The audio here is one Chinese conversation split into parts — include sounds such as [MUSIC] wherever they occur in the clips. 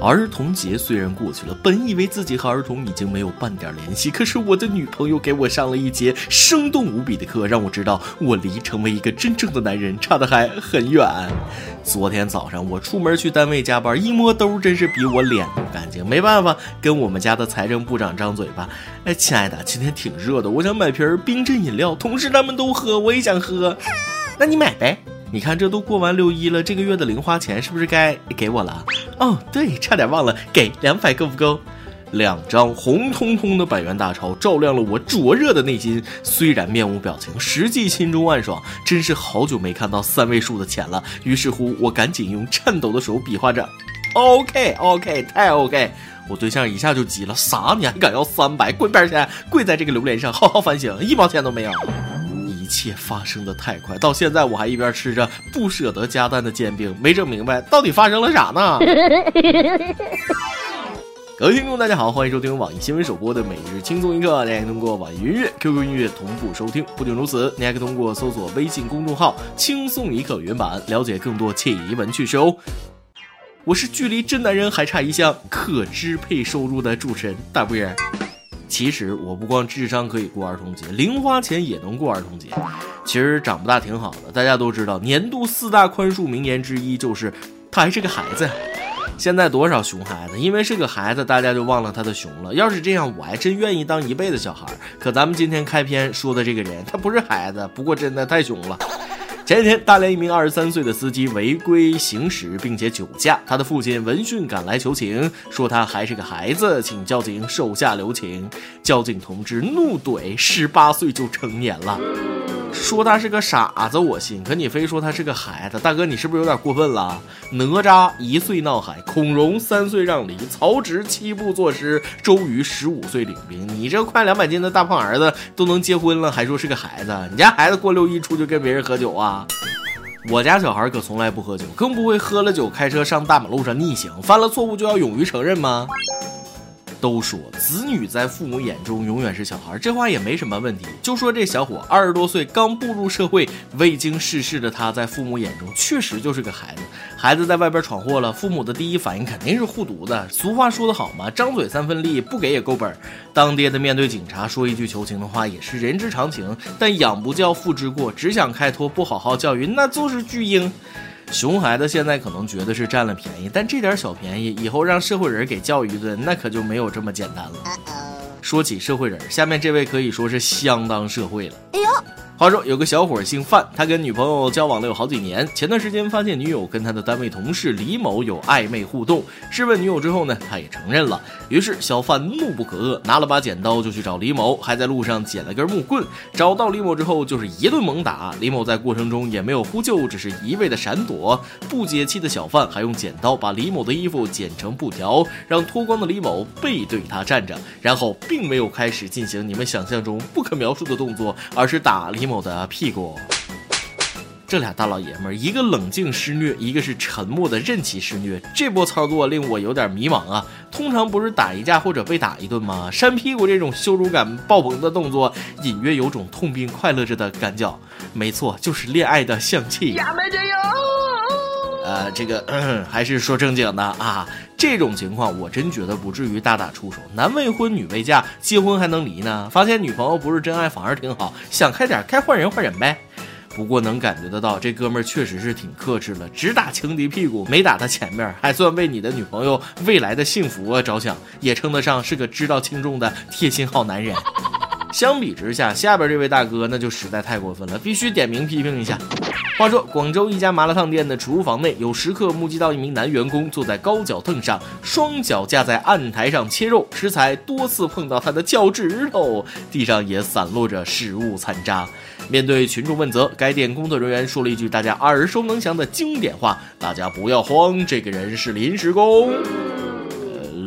儿童节虽然过去了，本以为自己和儿童已经没有半点联系，可是我的女朋友给我上了一节生动无比的课，让我知道我离成为一个真正的男人差的还很远。昨天早上我出门去单位加班，一摸兜，真是比我脸都干净。没办法，跟我们家的财政部长张嘴巴。哎，亲爱的，今天挺热的，我想买瓶冰镇饮料，同事他们都喝，我也想喝。[LAUGHS] 那你买呗。你看，这都过完六一了，这个月的零花钱是不是该给我了？哦，对，差点忘了，给两百够不够？两张红彤彤的百元大钞照亮了我灼热的内心，虽然面无表情，实际心中暗爽。真是好久没看到三位数的钱了。于是乎，我赶紧用颤抖的手比划着，OK OK，太 OK。我对象一下就急了，啥？你还敢要三百？滚边去！跪在这个榴莲上，好好反省，一毛钱都没有。一切发生的太快，到现在我还一边吃着不舍得加蛋的煎饼，没整明白到底发生了啥呢？[LAUGHS] 各位听众，大家好，欢迎收听网易新闻首播的每日轻松一刻，您还可以通过网易云音乐、QQ 音乐同步收听。不仅如此，你还可以通过搜索微信公众号“轻松一刻”原版，了解更多惬意文趣事哦。我是距离真男人还差一项可支配收入的主持人大波儿。其实我不光智商可以过儿童节，零花钱也能过儿童节。其实长不大挺好的，大家都知道，年度四大宽恕名言之一就是他还是个孩子。现在多少熊孩子，因为是个孩子，大家就忘了他的熊了。要是这样，我还真愿意当一辈子小孩。可咱们今天开篇说的这个人，他不是孩子，不过真的太熊了。前几天，大连一名二十三岁的司机违规行驶，并且酒驾，他的父亲闻讯赶来求情，说他还是个孩子，请交警手下留情。交警同志怒怼：“十八岁就成年了。”说他是个傻子，我信。可你非说他是个孩子，大哥，你是不是有点过分了？哪吒一岁闹海，孔融三岁让梨，曹植七步作诗，周瑜十五岁领兵。你这快两百斤的大胖儿子都能结婚了，还说是个孩子？你家孩子过六一出去跟别人喝酒啊？[LAUGHS] 我家小孩可从来不喝酒，更不会喝了酒开车上大马路上逆行。犯了错误就要勇于承认吗？都说子女在父母眼中永远是小孩，这话也没什么问题。就说这小伙二十多岁，刚步入社会，未经世事的他在父母眼中确实就是个孩子。孩子在外边闯祸了，父母的第一反应肯定是护犊子。俗话说得好嘛，张嘴三分利，不给也够本。当爹的面对警察说一句求情的话也是人之常情，但养不教父之过，只想开脱不好好教育，那就是巨婴。熊孩子现在可能觉得是占了便宜，但这点小便宜以后让社会人给教育一顿，那可就没有这么简单了。说起社会人，下面这位可以说是相当社会了。哎呦！话说有个小伙姓范，他跟女朋友交往了有好几年。前段时间发现女友跟他的单位同事李某有暧昧互动，质问女友之后呢，他也承认了。于是小范怒不可遏，拿了把剪刀就去找李某，还在路上捡了根木棍。找到李某之后就是一顿猛打。李某在过程中也没有呼救，只是一味的闪躲。不解气的小范还用剪刀把李某的衣服剪成布条，让脱光的李某背对他站着，然后并没有开始进行你们想象中不可描述的动作，而是打李。某的屁股，这俩大老爷们儿，一个冷静施虐，一个是沉默的任其施虐。这波操作令我有点迷茫啊！通常不是打一架或者被打一顿吗？扇屁股这种羞辱感爆棚的动作，隐约有种痛并快乐着的感觉。没错，就是恋爱的香气。呃，这个还是说正经的啊。这种情况我真觉得不至于大打出手，男未婚女未嫁，结婚还能离呢？发现女朋友不是真爱反而挺好，想开点，该换人换人呗。不过能感觉得到，这哥们儿确实是挺克制了，只打情敌屁股，没打他前面，还算为你的女朋友未来的幸福啊着想，也称得上是个知道轻重的贴心好男人。相比之下，下边这位大哥那就实在太过分了，必须点名批评一下。话说，广州一家麻辣烫店的厨房内，有食客目击到一名男员工坐在高脚凳上，双脚架在案台上切肉，食材多次碰到他的脚趾头，地上也散落着食物残渣。面对群众问责，该店工作人员说了一句大家耳熟能详的经典话：“大家不要慌，这个人是临时工。”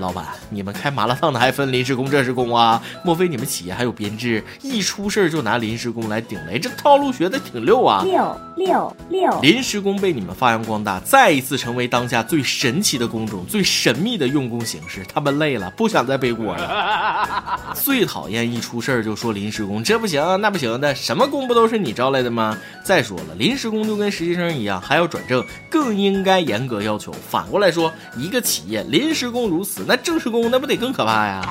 老板，你们开麻辣烫的还分临时工、正式工啊？莫非你们企业还有编制？一出事儿就拿临时工来顶雷，这套路学的挺溜啊！六六六，临时工被你们发扬光大，再一次成为当下最神奇的工种、最神秘的用工形式。他们累了，不想再背锅了。[LAUGHS] 最讨厌一出事儿就说临时工，这不行那不行的，什么工不都是你招来的吗？再说了，临时工就跟实习生一样，还要转正，更应该严格要求。反过来说，一个企业临时工如此，那正式工那不得更可怕呀？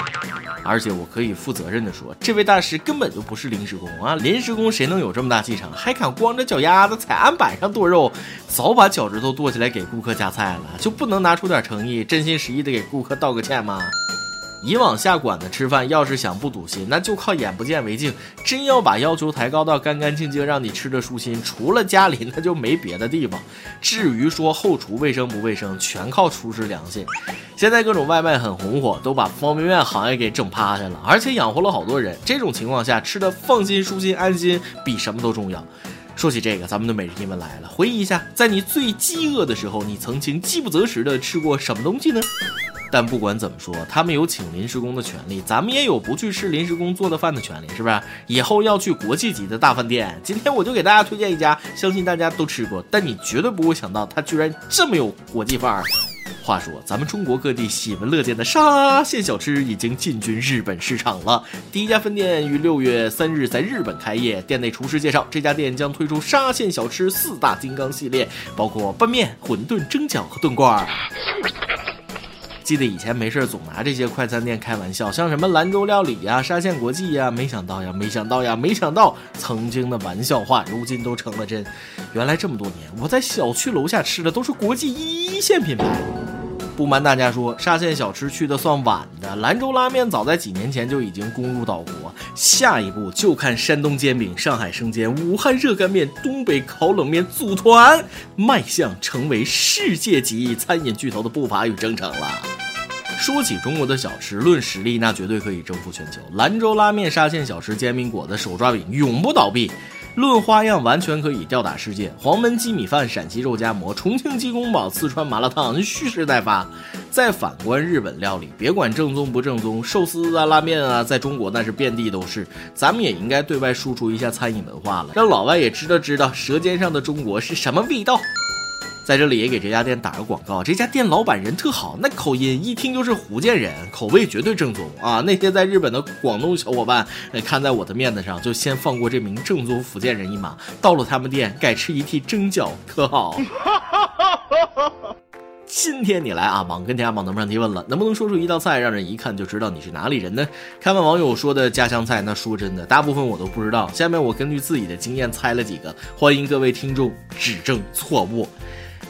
而且我可以负责任的说，这位大师根本就不是临时工啊！临时工谁能有这么大气场，还敢光着脚丫子踩案板上剁肉？早把脚趾头剁起来给顾客夹菜了，就不能拿出点诚意，真心实意的给顾客道个歉吗？以往下馆子吃饭，要是想不堵心，那就靠眼不见为净。真要把要求抬高到干干净净，让你吃着舒心，除了家里，那就没别的地方。至于说后厨卫生不卫生，全靠厨师良心。现在各种外卖很红火，都把方便面行业给整趴下了，而且养活了好多人。这种情况下，吃的放心、舒心、安心，比什么都重要。说起这个，咱们的每日一问来了，回忆一下，在你最饥饿的时候，你曾经饥不择食的吃过什么东西呢？但不管怎么说，他们有请临时工的权利，咱们也有不去吃临时工做的饭的权利，是不是？以后要去国际级的大饭店，今天我就给大家推荐一家，相信大家都吃过，但你绝对不会想到它居然这么有国际范儿。话说，咱们中国各地喜闻乐见的沙县小吃已经进军日本市场了。第一家分店于六月三日在日本开业。店内厨师介绍，这家店将推出沙县小吃四大金刚系列，包括拌面、馄饨、蒸饺和炖罐儿。记得以前没事总拿这些快餐店开玩笑，像什么兰州料理呀、沙县国际呀，没想到呀，没想到呀，没想到，曾经的玩笑话，如今都成了真。原来这么多年，我在小区楼下吃的都是国际一线品牌。不瞒大家说，沙县小吃去的算晚的，兰州拉面早在几年前就已经攻入岛国，下一步就看山东煎饼、上海生煎、武汉热干面、东北烤冷面组团，迈向成为世界级餐饮巨头的步伐与征程了。说起中国的小吃，论实力那绝对可以征服全球。兰州拉面、沙县小吃、煎饼果子、手抓饼永不倒闭。论花样，完全可以吊打世界。黄焖鸡米饭、陕西肉夹馍、重庆鸡公煲、四川麻辣烫，蓄势待发。再反观日本料理，别管正宗不正宗，寿司啊、拉面啊，在中国那是遍地都是。咱们也应该对外输出一下餐饮文化了，让老外也知道知道舌尖上的中国是什么味道。在这里也给这家店打个广告，这家店老板人特好，那口音一听就是福建人，口味绝对正宗啊！那些在日本的广东小伙伴，看在我的面子上，就先放过这名正宗福建人一马，到了他们店改吃一屉蒸饺，可好？今天你来啊，网跟天下榜能不上提问了，能不能 [LAUGHS] 说出一道菜，让人一看就知道你是哪里人呢？看完网友说的家乡菜，那说真的，大部分我都不知道。下面我根据自己的经验猜了几个，欢迎各位听众指正错误。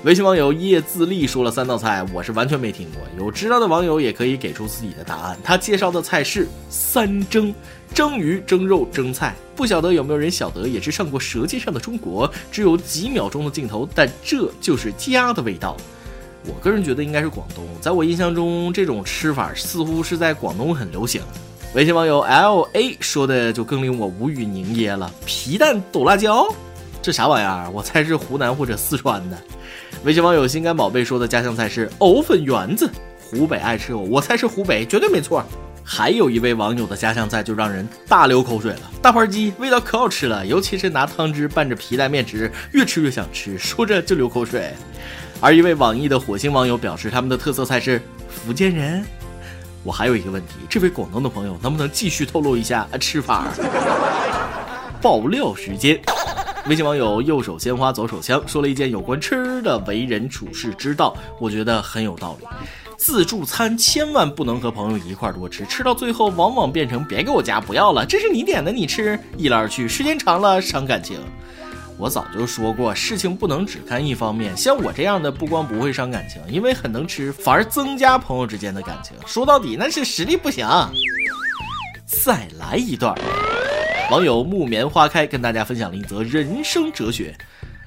微信网友叶自立说了三道菜，我是完全没听过。有知道的网友也可以给出自己的答案。他介绍的菜是三蒸：蒸鱼、蒸肉、蒸菜。不晓得有没有人晓得，也是上过《舌尖上的中国》，只有几秒钟的镜头，但这就是家的味道。我个人觉得应该是广东，在我印象中，这种吃法似乎是在广东很流行。微信网友 L A 说的就更令我无语凝噎了：皮蛋抖辣椒，这啥玩意儿？我猜是湖南或者四川的。微信网友心肝宝贝说的家乡菜是藕粉圆子，湖北爱吃藕，我猜是湖北，绝对没错。还有一位网友的家乡菜就让人大流口水了，大盘鸡味道可好吃了，尤其是拿汤汁拌着皮带面吃，越吃越想吃，说着就流口水。而一位网易的火星网友表示，他们的特色菜是福建人。我还有一个问题，这位广东的朋友能不能继续透露一下吃法？爆料时间。微信网友右手鲜花左手枪说了一件有关吃的为人处事之道，我觉得很有道理。自助餐千万不能和朋友一块儿多吃，吃到最后往往变成别给我夹，不要了，这是你点的，你吃，一来二去，时间长了伤感情。我早就说过，事情不能只看一方面。像我这样的，不光不会伤感情，因为很能吃，反而增加朋友之间的感情。说到底，那是实力不行。再来一段。网友木棉花开跟大家分享了一则人生哲学。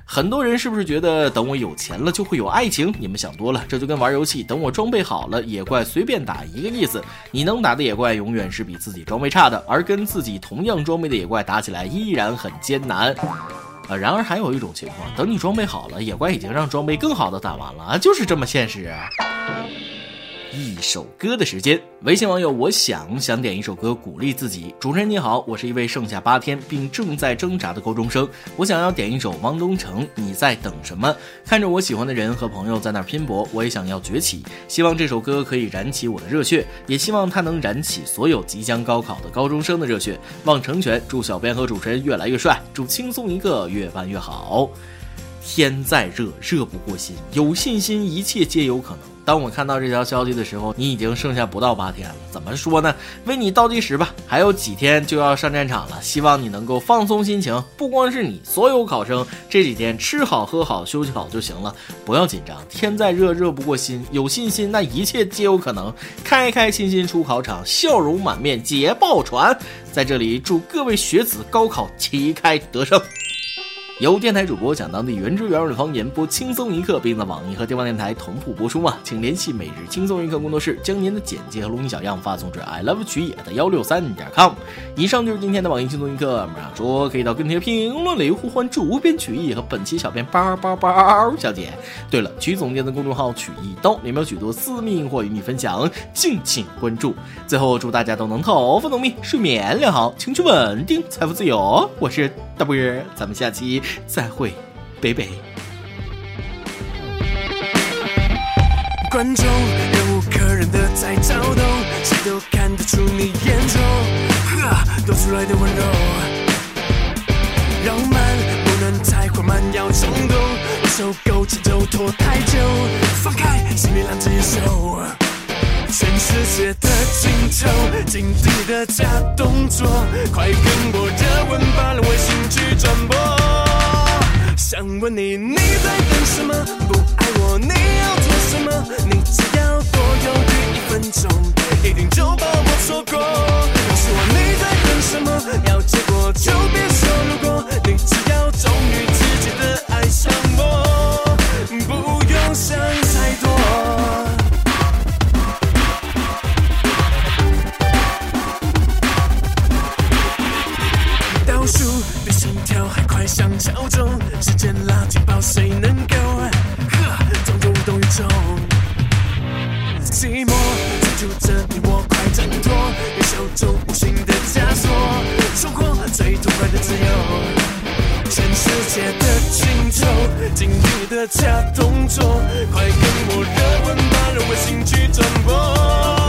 很多人是不是觉得等我有钱了就会有爱情？你们想多了，这就跟玩游戏等我装备好了，野怪随便打一个意思。你能打的野怪永远是比自己装备差的，而跟自己同样装备的野怪打起来依然很艰难。呃，然而还有一种情况，等你装备好了，野怪已经让装备更好的打完了，就是这么现实。一首歌的时间。微信网友我想想点一首歌鼓励自己。主持人你好，我是一位剩下八天并正在挣扎的高中生，我想要点一首汪东城《你在等什么》。看着我喜欢的人和朋友在那拼搏，我也想要崛起。希望这首歌可以燃起我的热血，也希望它能燃起所有即将高考的高中生的热血。望成全，祝小编和主持人越来越帅，祝轻松一个越办越好。天再热，热不过心。有信心，一切皆有可能。当我看到这条消息的时候，你已经剩下不到八天了。怎么说呢？为你倒计时吧，还有几天就要上战场了。希望你能够放松心情，不光是你，所有考生这几天吃好喝好休息好就行了，不要紧张。天再热，热不过心。有信心，那一切皆有可能。开开心心出考场，笑容满面捷报传。在这里，祝各位学子高考旗开得胜。由电台主播讲当地原汁原味的方言，播轻松一刻，并在网易和地方电台同步播出吗？请联系每日轻松一刻工作室，将您的简介和录音小样发送至 i love 曲野的幺六三点 com。以上就是今天的网易轻松一刻，马上说可以到跟帖评论里呼唤主编曲艺和本期小编包包包小姐。对了，曲总监的公众号曲一刀里面有许多私密或与你分享，敬请关注。最后祝大家都能头发浓密，睡眠良好，情绪稳定，财富自由。我是大波儿咱们下期。再会，北北。观众忍无可忍的在躁动，谁都看得出你眼中呵多出来的温柔。绕慢不能太缓慢，要冲动，手勾起就拖太久，放开心里浪着野兽。全世界的尽头，紧盯的假动作，快跟我热吻，把微信去转播。想问你，你在等什么？不爱我，你要做什么？你只要多犹豫一分钟，一定就把我错过。告诉我你在等什么？要结果就别跳还快，像敲钟；时间垃圾包，谁能够？呵，装作无动。于衷。寂寞追逐着你，我快挣脱，别手中无形的枷锁，收获最痛快的自由。全世界的镜头，今日的假动。作，快跟我热吻，把热情去转播。